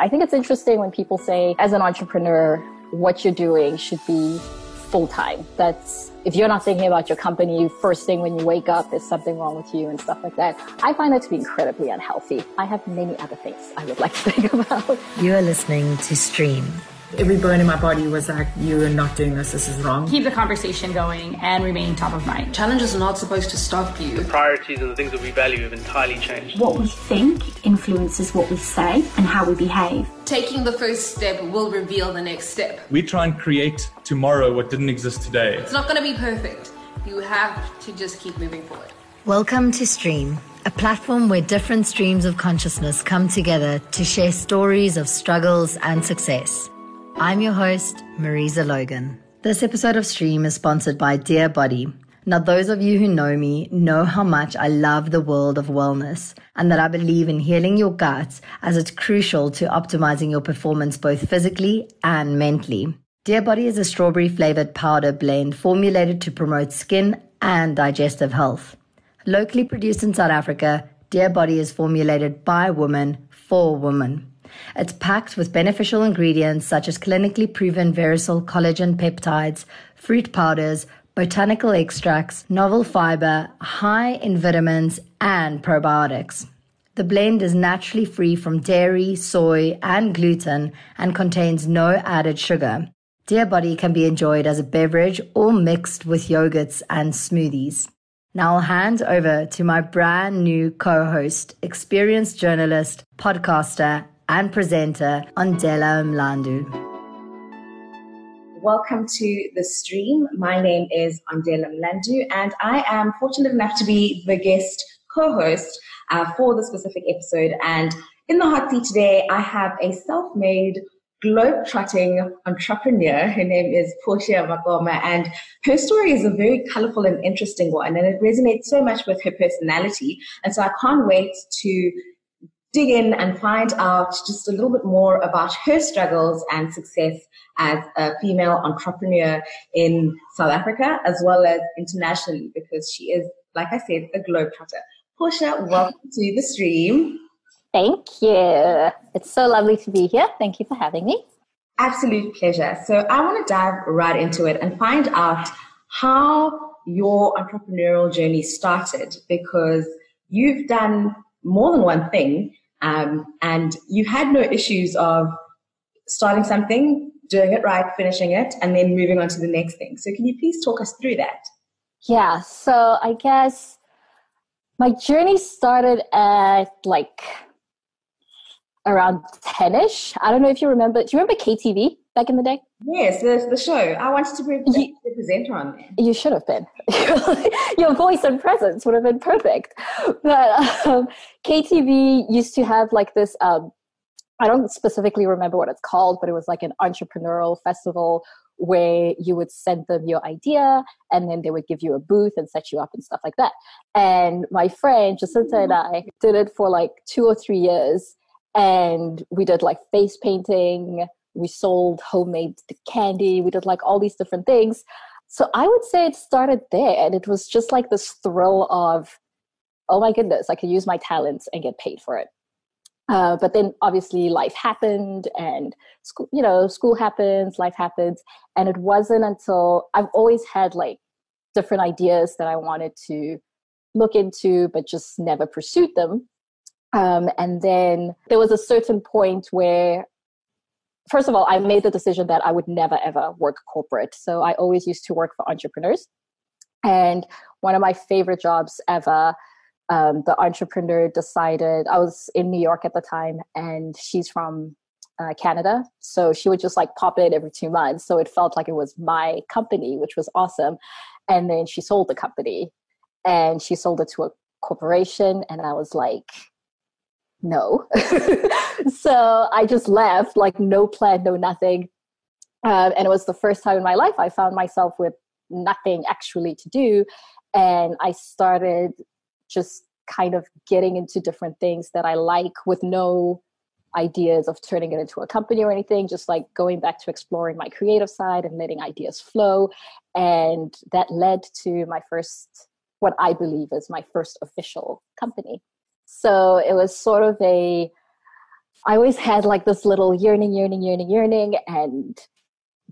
I think it's interesting when people say, as an entrepreneur, what you're doing should be full time. That's if you're not thinking about your company first thing when you wake up, there's something wrong with you and stuff like that. I find that to be incredibly unhealthy. I have many other things I would like to think about. You are listening to Stream every bone in my body was like, you are not doing this, this is wrong. Keep the conversation going and remain top of mind. Challenges are not supposed to stop you. The priorities and the things that we value have entirely changed. What we think influences what we say and how we behave. Taking the first step will reveal the next step. We try and create tomorrow what didn't exist today. It's not going to be perfect. You have to just keep moving forward. Welcome to Stream, a platform where different streams of consciousness come together to share stories of struggles and success. I'm your host, Marisa Logan. This episode of Stream is sponsored by Dear Body. Now, those of you who know me know how much I love the world of wellness and that I believe in healing your guts as it's crucial to optimizing your performance both physically and mentally. Dear Body is a strawberry flavored powder blend formulated to promote skin and digestive health. Locally produced in South Africa, Dear Body is formulated by women for women. It's packed with beneficial ingredients such as clinically proven Verisol collagen peptides, fruit powders, botanical extracts, novel fiber, high in vitamins, and probiotics. The blend is naturally free from dairy, soy, and gluten and contains no added sugar. Dear Body can be enjoyed as a beverage or mixed with yogurts and smoothies. Now I'll hand over to my brand new co host, experienced journalist, podcaster, and presenter Andela Mlandu. Welcome to the stream. My name is Andela Mlandu, and I am fortunate enough to be the guest co-host uh, for the specific episode. And in the hot seat today, I have a self-made globe-trotting entrepreneur. Her name is Portia Makoma, and her story is a very colorful and interesting one, and it resonates so much with her personality. And so I can't wait to dig in and find out just a little bit more about her struggles and success as a female entrepreneur in South Africa as well as internationally because she is, like I said, a globetrotter. Portia, welcome to the stream. Thank you. It's so lovely to be here. Thank you for having me. Absolute pleasure. So I want to dive right into it and find out how your entrepreneurial journey started because you've done more than one thing um, and you had no issues of starting something, doing it right, finishing it, and then moving on to the next thing. So, can you please talk us through that? Yeah. So, I guess my journey started at like around 10 ish. I don't know if you remember. Do you remember KTV back in the day? Yes, the, the show. I wanted to be the presenter on there. You should have been. Your voice and presence would have been perfect. But um, KTV used to have like this. Um, I don't specifically remember what it's called, but it was like an entrepreneurial festival where you would send them your idea and then they would give you a booth and set you up and stuff like that. And my friend Jacinta and I did it for like two or three years. And we did like face painting, we sold homemade candy we did like all these different things. So i would say it started there and it was just like this thrill of oh my goodness i could use my talents and get paid for it. Uh, but then obviously life happened and school you know school happens life happens and it wasn't until i've always had like different ideas that i wanted to look into but just never pursued them. Um, and then there was a certain point where first of all, I made the decision that I would never ever work corporate. So I always used to work for entrepreneurs. And one of my favorite jobs ever, um, the entrepreneur decided, I was in New York at the time, and she's from uh, Canada. So she would just like pop in every two months. So it felt like it was my company, which was awesome. And then she sold the company and she sold it to a corporation. And I was like, no. so I just left, like no plan, no nothing. Um, and it was the first time in my life I found myself with nothing actually to do. And I started just kind of getting into different things that I like with no ideas of turning it into a company or anything, just like going back to exploring my creative side and letting ideas flow. And that led to my first, what I believe is my first official company. So it was sort of a I always had like this little yearning, yearning, yearning, yearning, and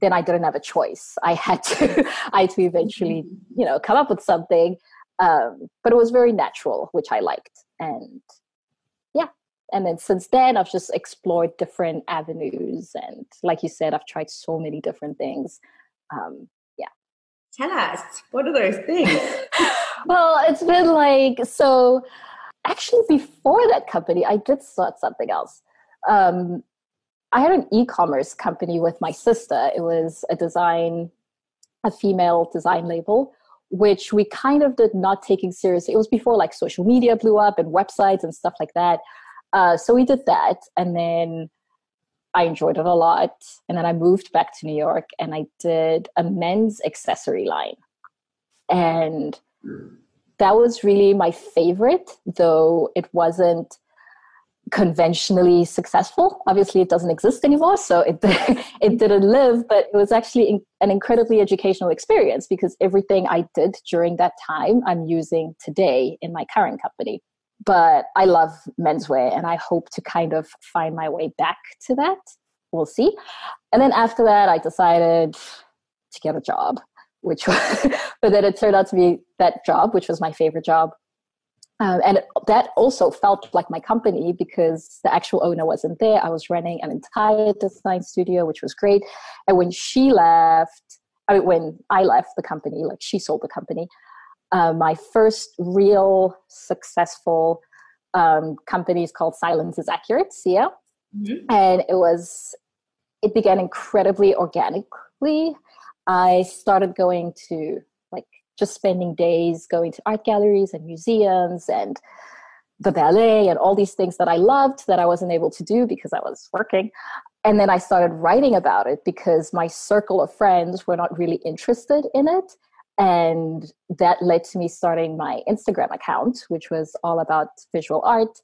then I didn't have a choice. I had to, I had to eventually, you know, come up with something. Um, but it was very natural, which I liked. And yeah, and then since then, I've just explored different avenues. And like you said, I've tried so many different things. Um, yeah. Tell us, what are those things? well, it's been like, so actually, before that company, I did start something else. Um, I had an e-commerce company with my sister. It was a design, a female design label, which we kind of did not taking seriously. It was before like social media blew up and websites and stuff like that. Uh, so we did that, and then I enjoyed it a lot. And then I moved back to New York, and I did a men's accessory line, and that was really my favorite, though it wasn't conventionally successful. Obviously, it doesn't exist anymore, so it it didn't live. But it was actually an incredibly educational experience because everything I did during that time, I'm using today in my current company. But I love menswear, and I hope to kind of find my way back to that. We'll see. And then after that, I decided to get a job, which was, but then it turned out to be that job, which was my favorite job um, and that also felt like my company because the actual owner wasn't there. I was running an entire design studio, which was great. And when she left, I mean, when I left the company, like she sold the company, uh, my first real successful um, company is called Silence is Accurate, SIA. Mm-hmm. And it was, it began incredibly organically. I started going to like just spending days going to art galleries and museums and the ballet and all these things that I loved that I wasn't able to do because I was working. And then I started writing about it because my circle of friends were not really interested in it. And that led to me starting my Instagram account, which was all about visual art.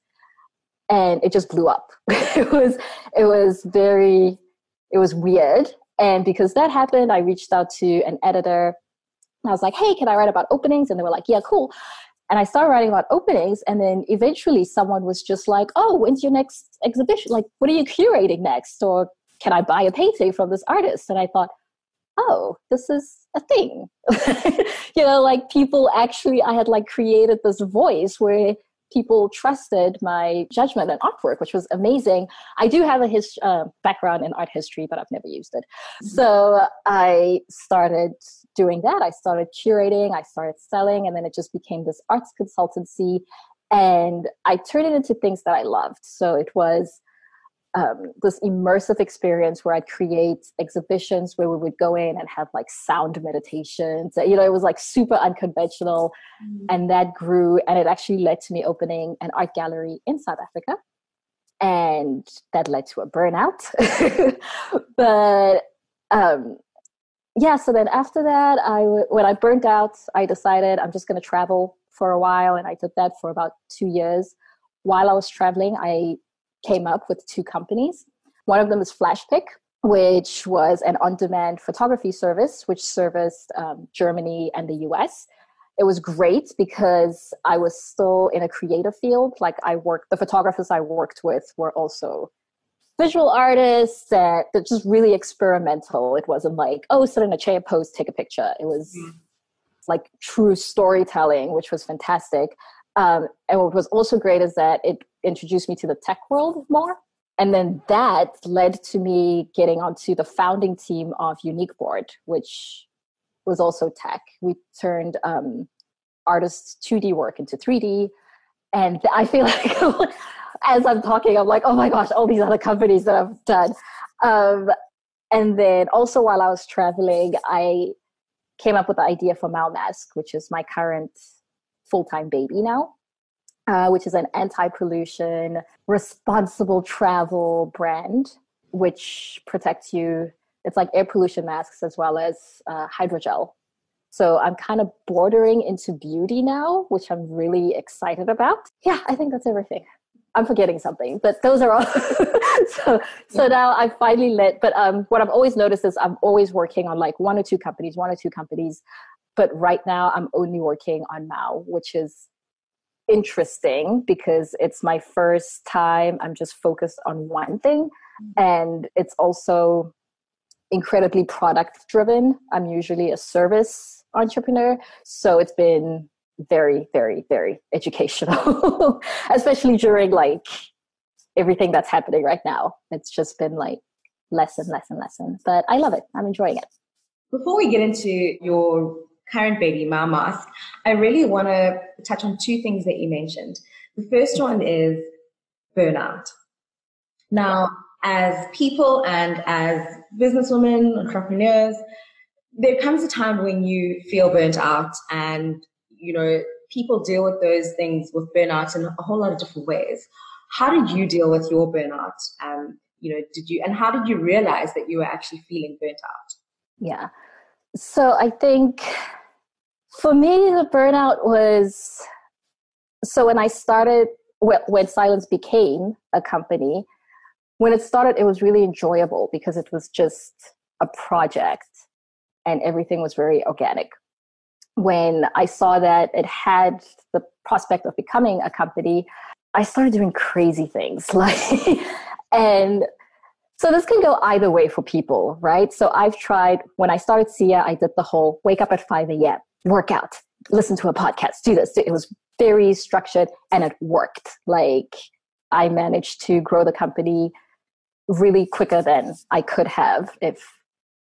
And it just blew up. it was it was very it was weird. And because that happened, I reached out to an editor I was like, hey, can I write about openings? And they were like, yeah, cool. And I started writing about openings, and then eventually someone was just like, oh, when's your next exhibition? Like, what are you curating next? Or can I buy a painting from this artist? And I thought, oh, this is a thing. you know, like people actually, I had like created this voice where people trusted my judgment and artwork, which was amazing. I do have a his, uh, background in art history, but I've never used it. Mm-hmm. So I started doing that. I started curating, I started selling, and then it just became this arts consultancy. And I turned it into things that I loved. So it was um, this immersive experience where I'd create exhibitions where we would go in and have like sound meditations. You know, it was like super unconventional. Mm. And that grew, and it actually led to me opening an art gallery in South Africa. And that led to a burnout. but um, yeah, so then after that, I when I burnt out, I decided I'm just going to travel for a while, and I did that for about two years. While I was traveling, I came up with two companies. One of them is FlashPic, which was an on-demand photography service which serviced um, Germany and the US. It was great because I was still in a creative field. Like I worked, the photographers I worked with were also visual artists that they're just really experimental. It wasn't like, oh, sit in a chair, pose, take a picture. It was mm. like true storytelling, which was fantastic. Um, and what was also great is that it introduced me to the tech world more. And then that led to me getting onto the founding team of Unique Board, which was also tech. We turned um, artists' 2D work into 3D. And I feel like as I'm talking, I'm like, oh my gosh, all these other companies that I've done. Um, and then also while I was traveling, I came up with the idea for Malmask, which is my current full time baby now, uh, which is an anti pollution, responsible travel brand, which protects you. It's like air pollution masks as well as uh, hydrogel. So I'm kind of bordering into beauty now, which I'm really excited about. Yeah, I think that's everything. I'm forgetting something, but those are all. so so now I'm finally let. But um, what I've always noticed is I'm always working on like one or two companies, one or two companies. But right now I'm only working on Mao, which is interesting because it's my first time. I'm just focused on one thing. And it's also incredibly product driven. I'm usually a service entrepreneur. So it's been very, very, very educational, especially during like everything that's happening right now. It's just been like lesson, lesson, lesson. But I love it. I'm enjoying it. Before we get into your current baby, Mask, I really want to touch on two things that you mentioned. The first one is burnout. Now, as people and as businesswomen, entrepreneurs, there comes a time when you feel burnt out and, you know, people deal with those things with burnout in a whole lot of different ways. How did you deal with your burnout? Um, you know, did you, and how did you realize that you were actually feeling burnt out? Yeah. So I think for me, the burnout was so when I started, when Silence became a company, when it started, it was really enjoyable because it was just a project and everything was very organic. When I saw that it had the prospect of becoming a company, I started doing crazy things like, and so this can go either way for people, right? So I've tried, when I started SIA, I did the whole wake up at 5 a.m., workout, listen to a podcast, do this. It was very structured and it worked. Like I managed to grow the company really quicker than I could have if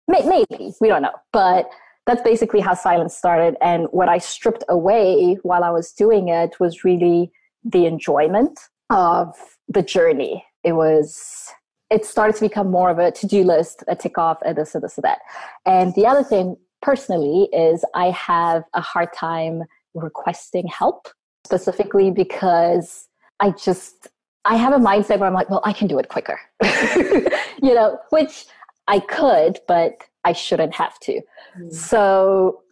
maybe we don't know, but that's basically how silence started. And what I stripped away while I was doing it was really the enjoyment of the journey. It was it started to become more of a to-do list, a tick off, a this, a this, a that. And the other thing personally is I have a hard time requesting help, specifically because I just I have a mindset where I'm like, well, I can do it quicker. you know, which I could, but I shouldn't have to. Mm. So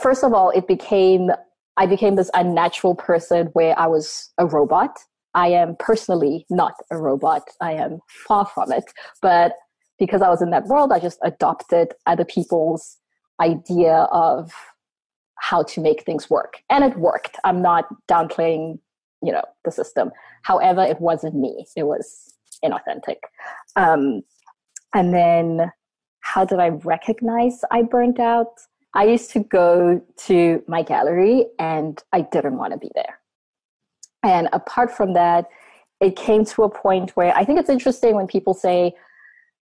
first of all, it became I became this unnatural person where I was a robot I am personally not a robot. I am far from it. But because I was in that world, I just adopted other people's idea of how to make things work. And it worked. I'm not downplaying, you know, the system. However, it wasn't me. It was inauthentic. Um, and then how did I recognize I burnt out? I used to go to my gallery and I didn't want to be there. And apart from that, it came to a point where I think it's interesting when people say,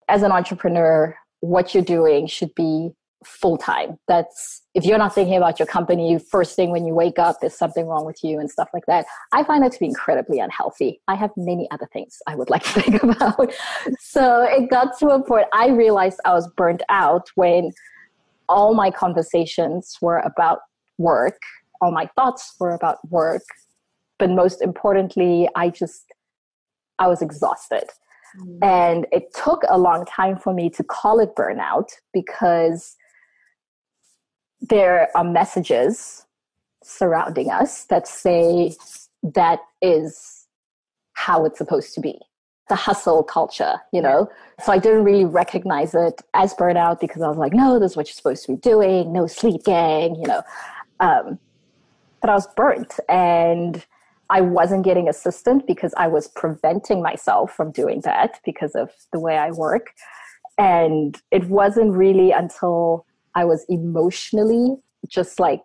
as an entrepreneur, what you're doing should be full time. That's if you're not thinking about your company, first thing when you wake up, there's something wrong with you and stuff like that. I find that to be incredibly unhealthy. I have many other things I would like to think about. so it got to a point I realized I was burnt out when all my conversations were about work, all my thoughts were about work, but most importantly i just i was exhausted mm. and it took a long time for me to call it burnout because there are messages surrounding us that say that is how it's supposed to be the hustle culture, you know? So I didn't really recognize it as burnout because I was like, no, this is what you're supposed to be doing, no sleep gang, you know. Um, but I was burnt. And I wasn't getting assistant because I was preventing myself from doing that because of the way I work. And it wasn't really until I was emotionally just like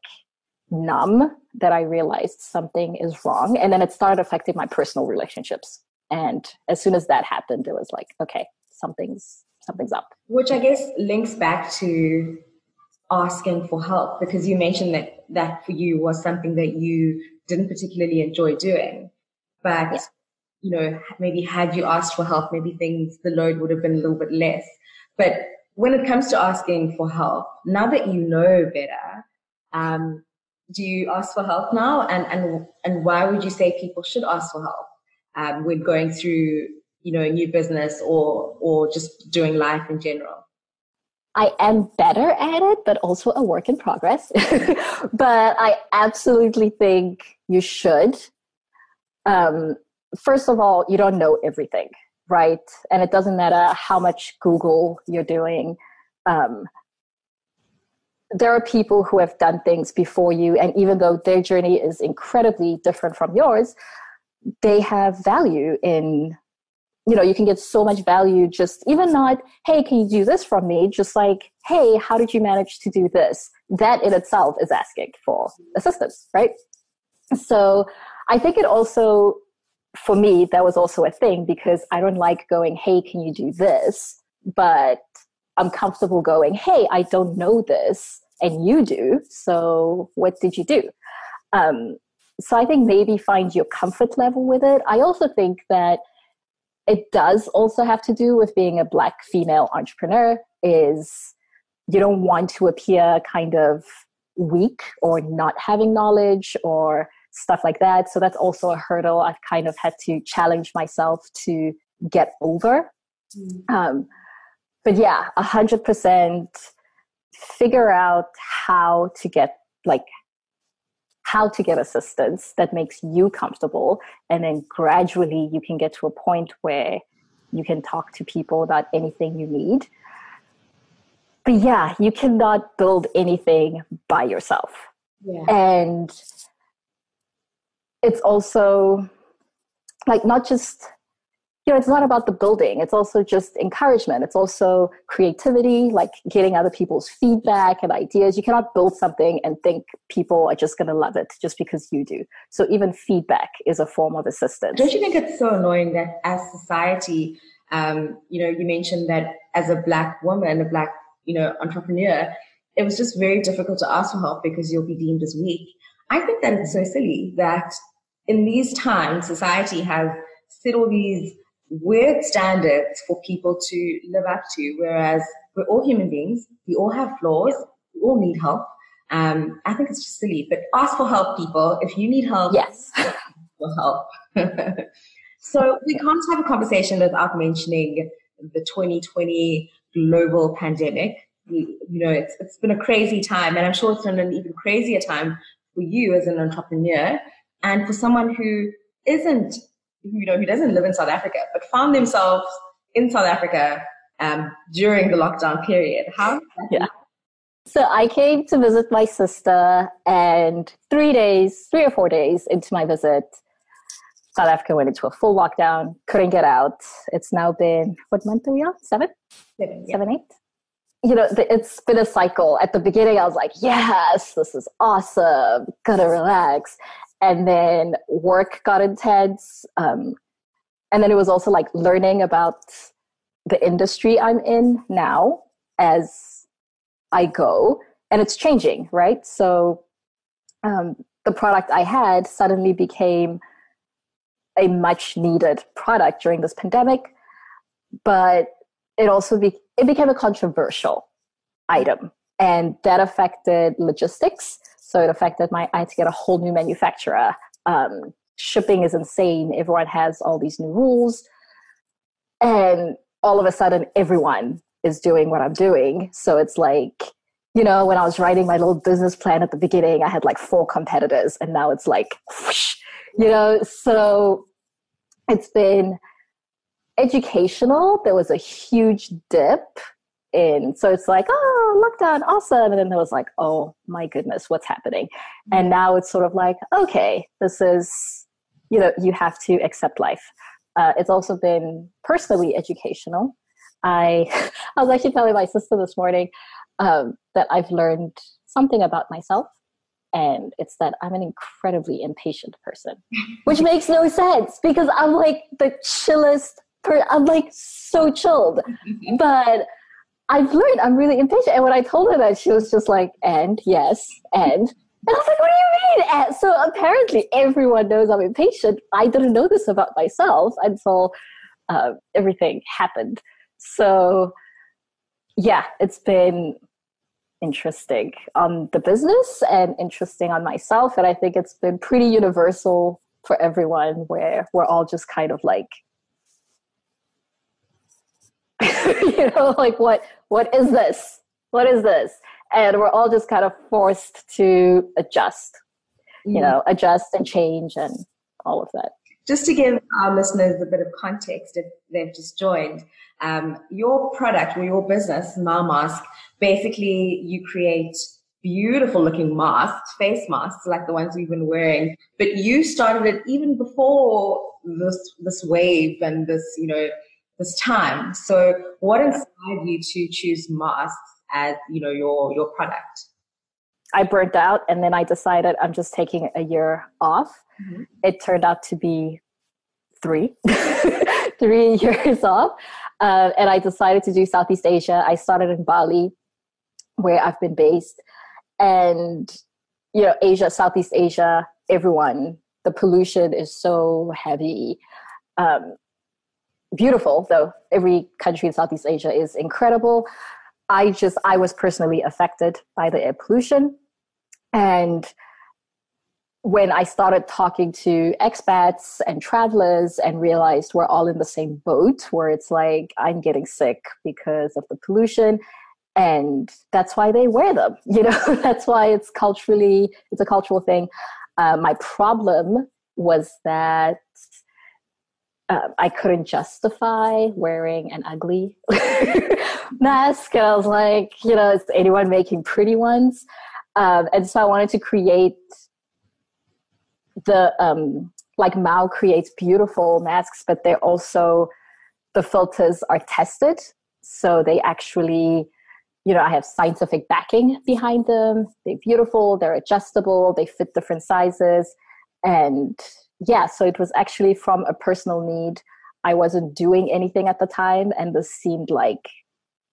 numb that I realized something is wrong. And then it started affecting my personal relationships. And as soon as that happened, it was like, okay, something's something's up. Which I guess links back to asking for help because you mentioned that that for you was something that you didn't particularly enjoy doing. But, yeah. you know, maybe had you asked for help, maybe things, the load would have been a little bit less. But when it comes to asking for help, now that you know better, um, do you ask for help now? And, and, and why would you say people should ask for help um, when going through, you know, a new business or, or just doing life in general? I am better at it, but also a work in progress. but I absolutely think you should. Um, first of all, you don't know everything, right? And it doesn't matter how much Google you're doing. Um, there are people who have done things before you, and even though their journey is incredibly different from yours, they have value in you know you can get so much value just even not hey can you do this from me? Just like hey how did you manage to do this? That in itself is asking for assistance right? So i think it also for me that was also a thing because i don't like going hey can you do this? But i'm comfortable going hey i don't know this and you do so what did you do? Um, so i think maybe find your comfort level with it. I also think that it does also have to do with being a black female entrepreneur is you don't want to appear kind of weak or not having knowledge or stuff like that so that's also a hurdle i've kind of had to challenge myself to get over mm. um, but yeah 100% figure out how to get like how to get assistance that makes you comfortable. And then gradually you can get to a point where you can talk to people about anything you need. But yeah, you cannot build anything by yourself. Yeah. And it's also like not just you know, it's not about the building. It's also just encouragement. It's also creativity, like getting other people's feedback and ideas. You cannot build something and think people are just going to love it just because you do. So even feedback is a form of assistance. Don't you think it's so annoying that as society, um, you know, you mentioned that as a black woman, a black, you know, entrepreneur, it was just very difficult to ask for help because you'll be deemed as weak. I think that it's so silly that in these times, society has set all these weird standards for people to live up to, whereas we're all human beings. We all have flaws. We all need help. Um, I think it's just silly, but ask for help, people. If you need help, yes, for help. so we can't have a conversation without mentioning the 2020 global pandemic. We, you know, it's, it's been a crazy time, and I'm sure it's been an even crazier time for you as an entrepreneur and for someone who isn't you know, who doesn't live in South Africa, but found themselves in South Africa um, during the lockdown period. How? Yeah. So I came to visit my sister, and three days, three or four days into my visit, South Africa went into a full lockdown. Couldn't get out. It's now been what month are we on? Seven, seven, yeah. seven, eight. You know, it's been a cycle. At the beginning, I was like, "Yes, this is awesome. Gotta relax." And then work got intense um, and then it was also like learning about the industry i'm in now as i go and it's changing right? So um, the product i had suddenly became a much needed product during this pandemic but it also be- it became a controversial item and that affected logistics so it affected my, I had to get a whole new manufacturer. Um, shipping is insane. Everyone has all these new rules. And all of a sudden, everyone is doing what I'm doing. So it's like, you know, when I was writing my little business plan at the beginning, I had like four competitors, and now it's like, whoosh, you know, so it's been educational. There was a huge dip in. So it's like, oh, lockdown, awesome. And then there was like, oh my goodness, what's happening? And now it's sort of like, okay, this is, you know, you have to accept life. Uh, it's also been personally educational. I, I was actually telling my sister this morning um, that I've learned something about myself. And it's that I'm an incredibly impatient person, which makes no sense because I'm like the chillest per- I'm like so chilled. But I've learned I'm really impatient. And when I told her that, she was just like, and yes, and. And I was like, what do you mean? And so apparently everyone knows I'm impatient. I didn't know this about myself until uh, everything happened. So yeah, it's been interesting on the business and interesting on myself. And I think it's been pretty universal for everyone where we're all just kind of like you know, like what what is this? What is this? And we're all just kind of forced to adjust, mm. you know, adjust and change and all of that. Just to give our listeners a bit of context, if they've just joined, um, your product or your business, Mamask, basically you create beautiful looking masks, face masks like the ones we've been wearing. But you started it even before this this wave and this, you know, this time. So what inspired you to choose masks as, you know, your your product? I burnt out and then I decided I'm just taking a year off. Mm-hmm. It turned out to be three, three years off. Uh, and I decided to do Southeast Asia. I started in Bali, where I've been based. And, you know, Asia, Southeast Asia, everyone, the pollution is so heavy. Um, beautiful, though. Every country in Southeast Asia is incredible. I just, I was personally affected by the air pollution. And when I started talking to expats and travelers and realized we're all in the same boat, where it's like, I'm getting sick because of the pollution. And that's why they wear them. You know, that's why it's culturally, it's a cultural thing. Uh, my problem was that uh, I couldn't justify wearing an ugly mask. And I was like, you know, is anyone making pretty ones? Um, and so I wanted to create the um, like Mao creates beautiful masks, but they're also the filters are tested, so they actually, you know, I have scientific backing behind them. They're beautiful, they're adjustable, they fit different sizes, and yeah, so it was actually from a personal need. I wasn't doing anything at the time, and this seemed like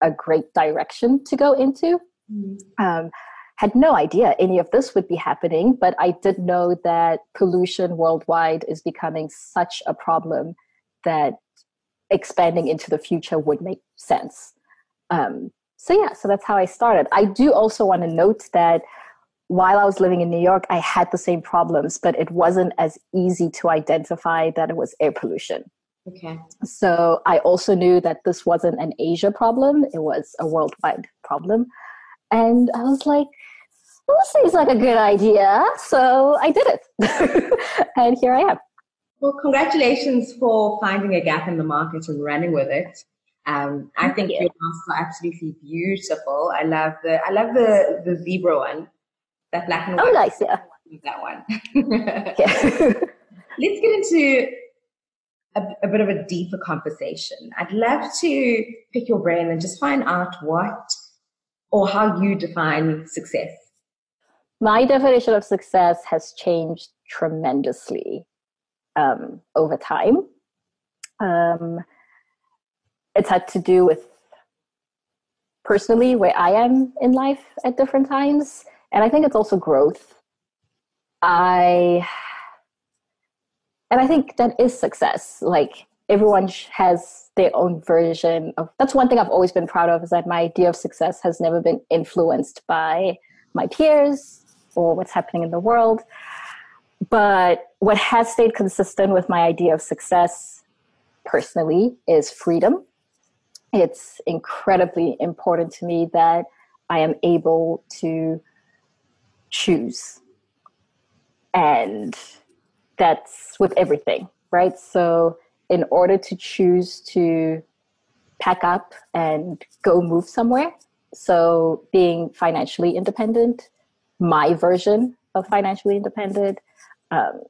a great direction to go into. Mm-hmm. Um, had no idea any of this would be happening, but I did know that pollution worldwide is becoming such a problem that expanding into the future would make sense. Um, so, yeah, so that's how I started. I do also want to note that while I was living in New York, I had the same problems, but it wasn't as easy to identify that it was air pollution. Okay. So I also knew that this wasn't an Asia problem, it was a worldwide problem. And I was like, well, this seems like a good idea. So I did it. and here I am. Well, congratulations for finding a gap in the market and running with it. Um, I think you. your masks are absolutely beautiful. I love the I love the the zebra one, that black and oh, white. Oh, nice, yeah. That one. yeah. Let's get into a, a, bit of a deeper conversation. I'd love to pick your brain and just find out what or how you define success my definition of success has changed tremendously um, over time. Um, it's had to do with personally where I am in life at different times. And I think it's also growth. I, and I think that is success. Like everyone has their own version of, that's one thing I've always been proud of is that my idea of success has never been influenced by my peers or what's happening in the world. But what has stayed consistent with my idea of success personally is freedom. It's incredibly important to me that I am able to choose. And that's with everything, right? So, in order to choose to pack up and go move somewhere, so being financially independent, my version of financially independent, um,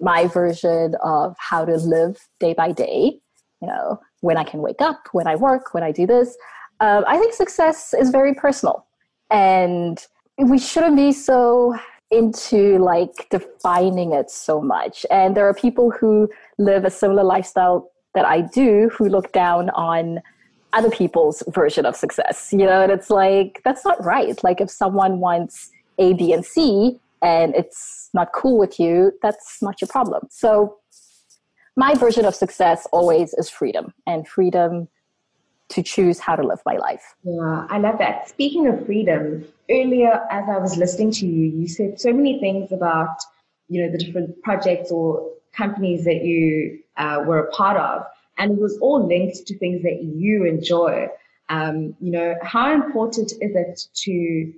my version of how to live day by day, you know, when I can wake up, when I work, when I do this. Um, I think success is very personal. And we shouldn't be so into like defining it so much. And there are people who live a similar lifestyle that I do who look down on other people's version of success, you know, and it's like, that's not right. Like if someone wants a, B, and C, and it's not cool with you, that's not your problem. So, my version of success always is freedom and freedom to choose how to live my life. Yeah, I love that. Speaking of freedom, earlier as I was listening to you, you said so many things about you know the different projects or companies that you uh, were a part of, and it was all linked to things that you enjoy. Um, you know, how important is it to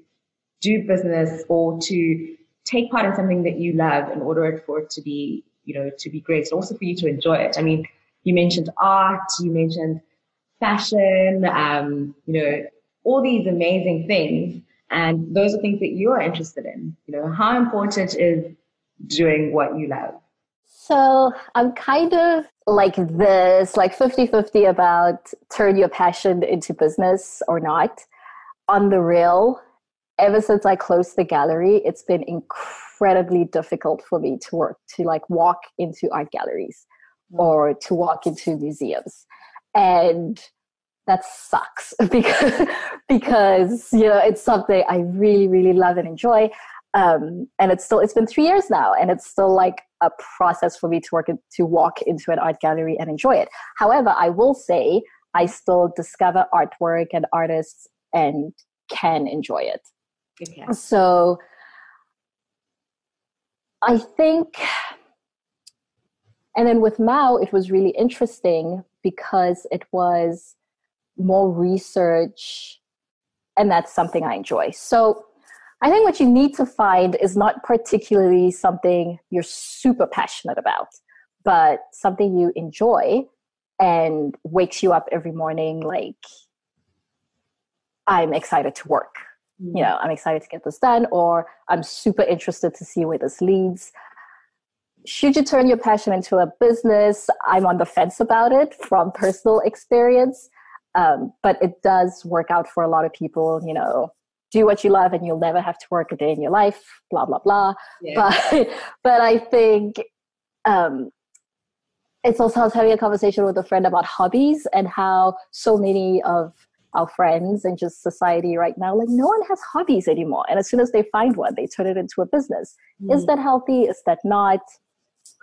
do business or to take part in something that you love in order for it to be, you know, to be great, and also for you to enjoy it. I mean, you mentioned art, you mentioned fashion, um, you know, all these amazing things. And those are things that you are interested in. You know, how important is doing what you love? So I'm kind of like this, like 50 50 about turn your passion into business or not. On the real, ever since I closed the gallery, it's been incredibly difficult for me to work, to like walk into art galleries or to walk into museums. And that sucks because because you know it's something I really really love and enjoy. Um, and it's still it's been three years now, and it's still like a process for me to work in, to walk into an art gallery and enjoy it. However, I will say I still discover artwork and artists and can enjoy it. Okay. So I think, and then with Mao, it was really interesting because it was more research, and that's something I enjoy. So I think what you need to find is not particularly something you're super passionate about, but something you enjoy and wakes you up every morning like, I'm excited to work. You mm. know, I'm excited to get this done, or I'm super interested to see where this leads. Should you turn your passion into a business? I'm on the fence about it from personal experience. Um, but it does work out for a lot of people, you know, do what you love and you'll never have to work a day in your life, blah, blah, blah. Yeah. But, but I think um, it's also I was having a conversation with a friend about hobbies and how so many of our friends and just society right now, like no one has hobbies anymore. And as soon as they find one, they turn it into a business. Mm. Is that healthy? Is that not?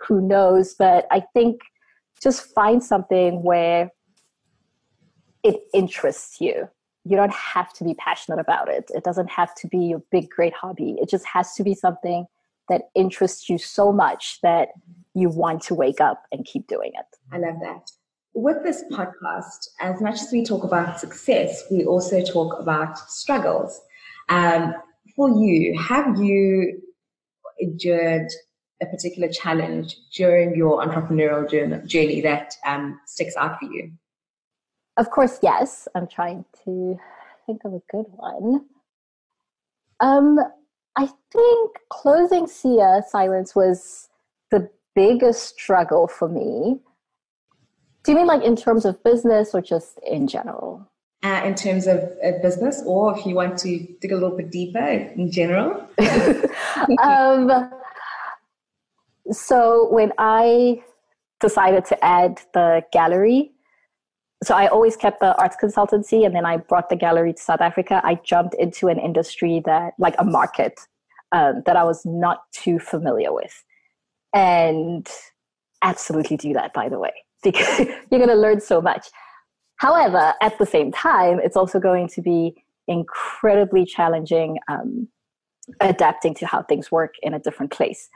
Who knows? But I think just find something where it interests you. You don't have to be passionate about it. It doesn't have to be your big, great hobby. It just has to be something that interests you so much that you want to wake up and keep doing it. I love that. With this podcast, as much as we talk about success, we also talk about struggles. Um, for you, have you endured a particular challenge during your entrepreneurial journey that um, sticks out for you? Of course, yes. I'm trying to think of a good one. Um, I think closing Sia Silence was the biggest struggle for me. Do you mean like in terms of business or just in general? Uh, in terms of uh, business, or if you want to dig a little bit deeper in general? um, so when I decided to add the gallery so I always kept the arts consultancy and then I brought the gallery to South Africa. I jumped into an industry that, like a market um, that I was not too familiar with. And absolutely do that, by the way, because you're going to learn so much. However, at the same time, it's also going to be incredibly challenging um, adapting to how things work in a different place.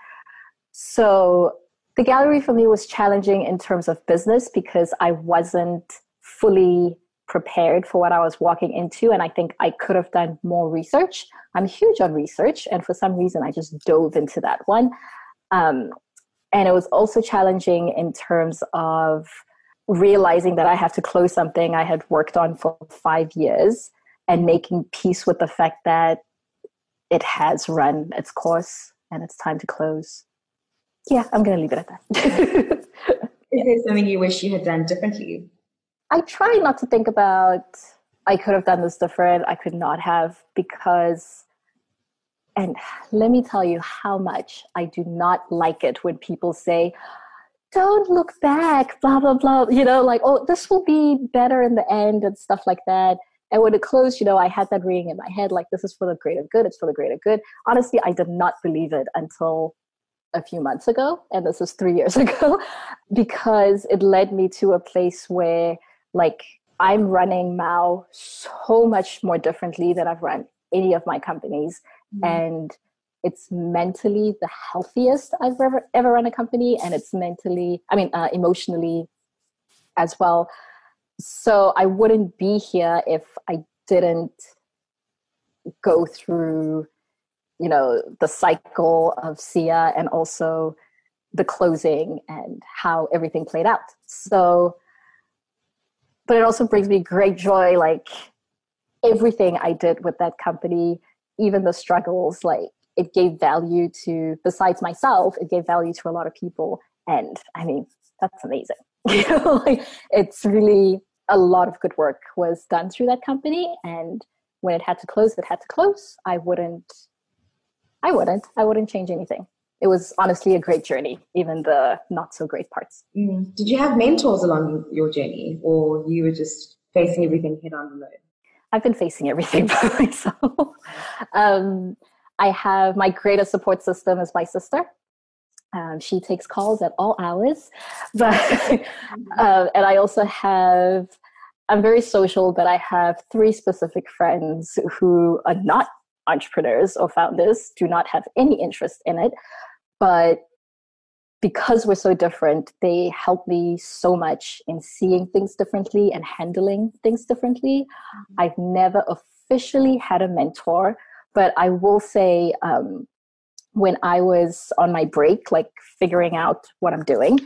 So the gallery for me was challenging in terms of business because I wasn't fully prepared for what I was walking into. And I think I could have done more research. I'm huge on research, and for some reason, I just dove into that one. Um, and it was also challenging in terms of realizing that I have to close something I had worked on for five years and making peace with the fact that it has run its course and it's time to close. Yeah, I'm going to leave it at that. Is there something you wish you had done differently? I try not to think about I could have done this different, I could not have, because, and let me tell you how much I do not like it when people say, don't look back, blah, blah, blah, you know, like, oh, this will be better in the end and stuff like that. And when it closed, you know, I had that ringing in my head, like, this is for the greater good, it's for the greater good. Honestly, I did not believe it until a few months ago, and this was three years ago, because it led me to a place where like I'm running Mao so much more differently than I've run any of my companies. Mm-hmm. And it's mentally the healthiest I've ever ever run a company, and it's mentally, I mean, uh, emotionally as well. So I wouldn't be here if I didn't go through, you know, the cycle of Sia and also the closing and how everything played out. So but it also brings me great joy like everything i did with that company even the struggles, like it gave value to, besides myself, it gave value to a lot of people. And I mean, that's amazing. like it's really a lot of good work was done through that company. And when it had to close, it had to close. I wouldn't, I wouldn't, I wouldn't change anything. It was honestly a great journey, even the not so great parts. Mm. Did you have mentors along your journey, or you were just facing everything head on alone? I've been facing everything by myself. um, I have my greatest support system is my sister. Um, she takes calls at all hours, but uh, and I also have. I'm very social, but I have three specific friends who are not entrepreneurs or founders, do not have any interest in it, but because we're so different, they help me so much in seeing things differently and handling things differently. Mm-hmm. I've never officially had a mentor, but I will say um, when I was on my break, like figuring out what I'm doing,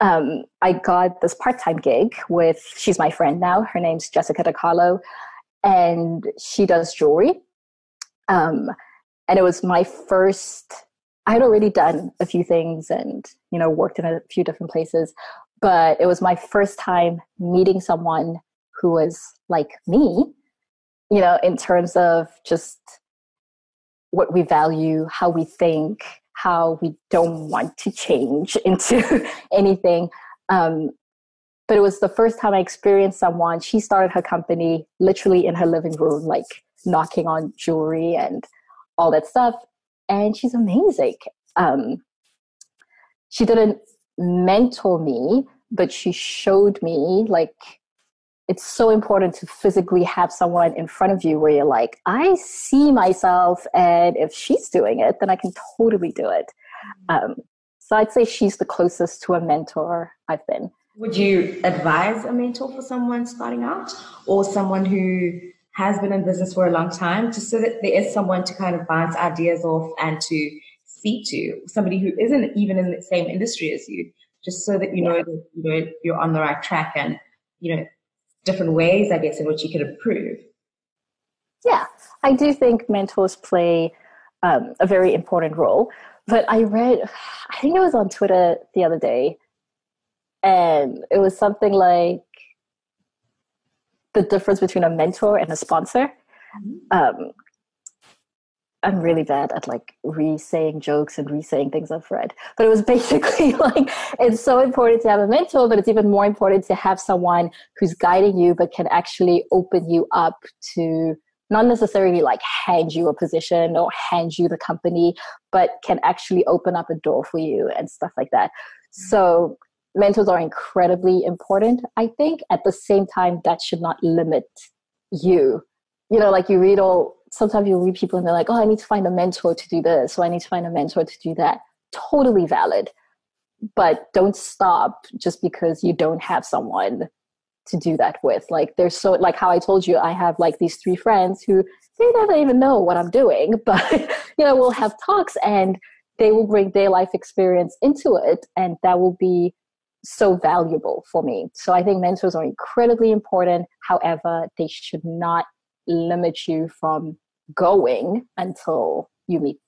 um, I got this part time gig with, she's my friend now. Her name's Jessica DeCarlo, and she does jewelry. Um, and it was my first, I had already done a few things and, you know, worked in a few different places, but it was my first time meeting someone who was like me, you know, in terms of just what we value, how we think, how we don't want to change into anything. Um, but it was the first time I experienced someone. She started her company literally in her living room, like knocking on jewelry and all that stuff. And she's amazing. Um, she didn't mentor me, but she showed me like it's so important to physically have someone in front of you where you're like, I see myself, and if she's doing it, then I can totally do it. Um, so I'd say she's the closest to a mentor I've been. Would you advise a mentor for someone starting out or someone who has been in business for a long time, just so that there is someone to kind of bounce ideas off and to speak to, somebody who isn't even in the same industry as you, just so that you know that you know you're on the right track and you know different ways, I guess, in which you could improve. Yeah, I do think mentors play um, a very important role. But I read, I think it was on Twitter the other day, and it was something like the difference between a mentor and a sponsor. Mm-hmm. Um, I'm really bad at like re-saying jokes and re-saying things I've read. But it was basically like it's so important to have a mentor, but it's even more important to have someone who's guiding you but can actually open you up to not necessarily like hand you a position or hand you the company, but can actually open up a door for you and stuff like that. So mentors are incredibly important, I think. At the same time, that should not limit you. You know, like you read all sometimes you read people and they're like, oh, I need to find a mentor to do this, so I need to find a mentor to do that. Totally valid. But don't stop just because you don't have someone to do that with. Like there's so like how I told you, I have like these three friends who they never even know what I'm doing, but you know, we'll have talks and they will bring their life experience into it and that will be so valuable for me. So I think mentors are incredibly important. However, they should not limit you from going until you meet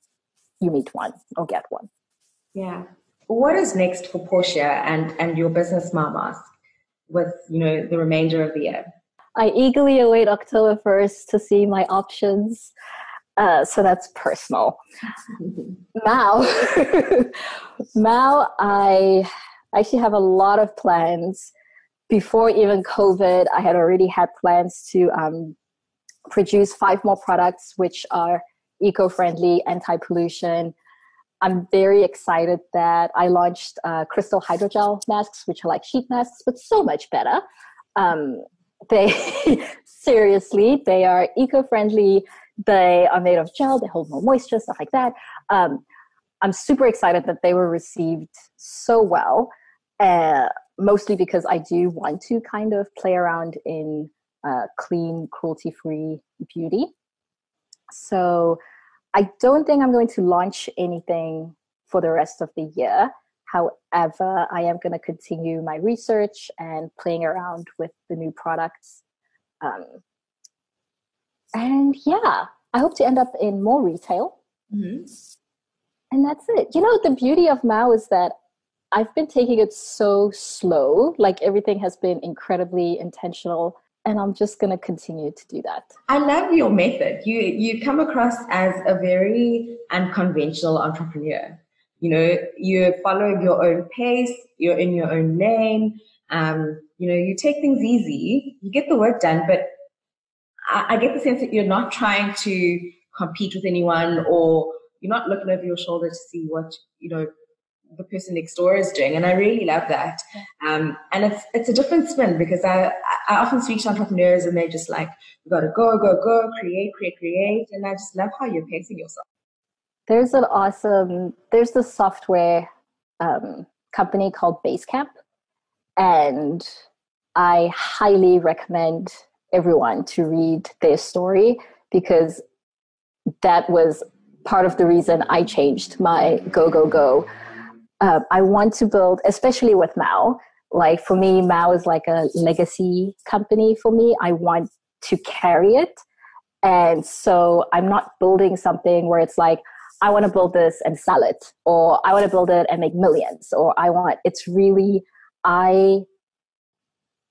you meet one or get one. Yeah. What is next for Portia and and your business mamas with you know the remainder of the year? I eagerly await October first to see my options. Uh, so that's personal. now, now I actually have a lot of plans. Before even COVID, I had already had plans to um, produce five more products which are eco-friendly, anti-pollution. I'm very excited that I launched uh, crystal hydrogel masks, which are like sheet masks, but so much better. Um, they seriously, they are eco-friendly. They are made of gel. They hold more moisture, stuff like that. Um, I'm super excited that they were received so well, uh, mostly because I do want to kind of play around in uh, clean, cruelty free beauty. So I don't think I'm going to launch anything for the rest of the year. However, I am going to continue my research and playing around with the new products. Um, and yeah, I hope to end up in more retail. Mm-hmm. And that's it. You know, the beauty of Mao is that I've been taking it so slow. Like everything has been incredibly intentional and I'm just going to continue to do that. I love your method. You you come across as a very unconventional entrepreneur. You know, you follow your own pace. You're in your own lane. Um, you know, you take things easy. You get the work done, but I, I get the sense that you're not trying to compete with anyone, or you're not looking over your shoulder to see what you know the person next door is doing, and I really love that. Um, and it's it's a different spin because I I often speak to entrepreneurs and they're just like, you got to go, go, go, create, create, create, and I just love how you're pacing yourself. There's an awesome there's this software um, company called Basecamp, and I highly recommend everyone to read their story because that was part of the reason I changed my go go go uh, I want to build, especially with Mao. Like for me, Mao is like a legacy company for me. I want to carry it. And so I'm not building something where it's like, I want to build this and sell it, or I want to build it and make millions, or I want, it's really, I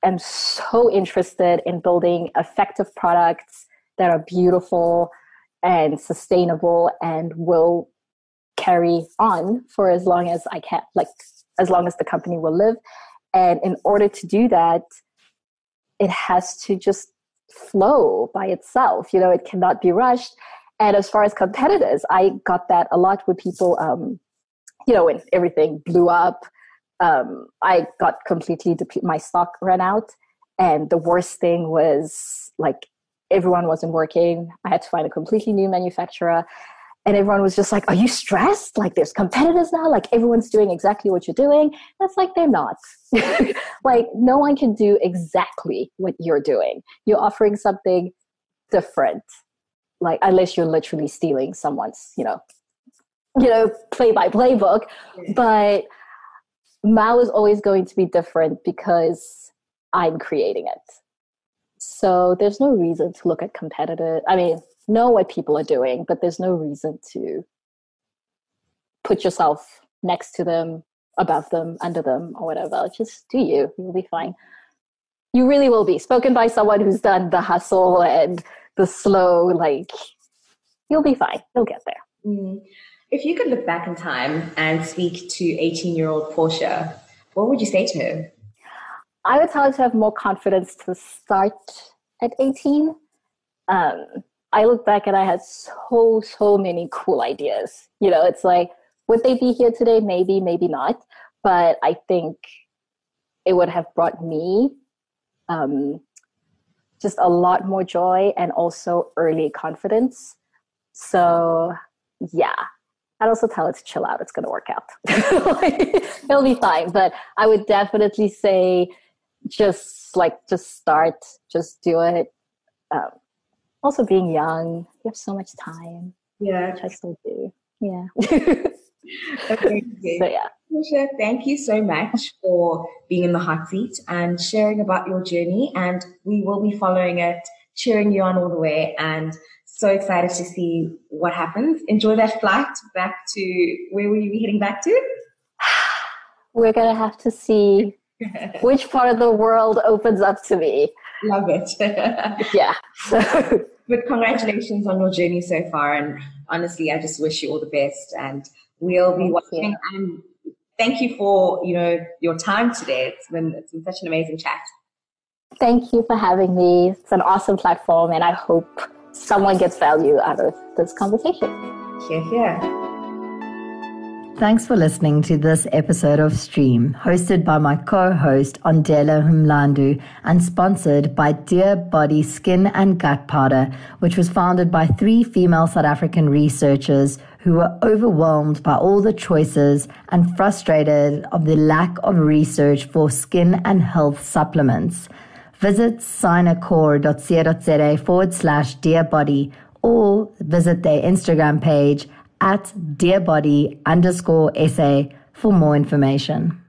am so interested in building effective products that are beautiful and sustainable and will carry on for as long as I can, like as long as the company will live. And in order to do that, it has to just flow by itself. You know, it cannot be rushed. And as far as competitors, I got that a lot with people, um, you know, when everything blew up. Um, I got completely, my stock ran out. And the worst thing was like everyone wasn't working. I had to find a completely new manufacturer and everyone was just like are you stressed? Like there's competitors now? Like everyone's doing exactly what you're doing? That's like they're not. Like no one can do exactly what you're doing. You're offering something different. Like unless you're literally stealing someone's you know you know play by play book but mao is always going to be different because i'm creating it. So there's no reason to look at competitive i mean know what people are doing, but there's no reason to put yourself next to them, above them, under them, or whatever. Just do you. You'll be fine. You really will be. Spoken by someone who's done the hustle and the slow, like, you'll be fine. You'll get there. Mm. If you could look back in time and speak to 18 year old Portia, what would you say to her? I would tell her to have more confidence to start at 18. Um, I look back and I had so, so many cool ideas. You know, it's like, would they be here today? Maybe, maybe not. But I think it would have brought me um, just a lot more joy and also early confidence. So, yeah. I'd also tell it to chill out. It's going to work out. it'll be fine. But I would definitely say just like, just start, just do it. Um, also being young, you have so much time. Yeah. Which I still do. Yeah. okay. So yeah. Thank you so much for being in the hot seat and sharing about your journey. And we will be following it, cheering you on all the way, and so excited to see what happens. Enjoy that flight back to where will you be heading back to? We're gonna have to see which part of the world opens up to me. Love it. yeah. but congratulations on your journey so far. And honestly, I just wish you all the best. And we'll be thank watching. You. And thank you for you know your time today. It's been it's been such an amazing chat. Thank you for having me. It's an awesome platform, and I hope someone gets value out of this conversation. Hear, hear. Thanks for listening to this episode of Stream, hosted by my co-host Andela Humlandu and sponsored by Dear Body Skin and Gut Powder, which was founded by three female South African researchers who were overwhelmed by all the choices and frustrated of the lack of research for skin and health supplements. Visit signacor.co.za forward slash Dear Body or visit their Instagram page at dearbody underscore SA for more information.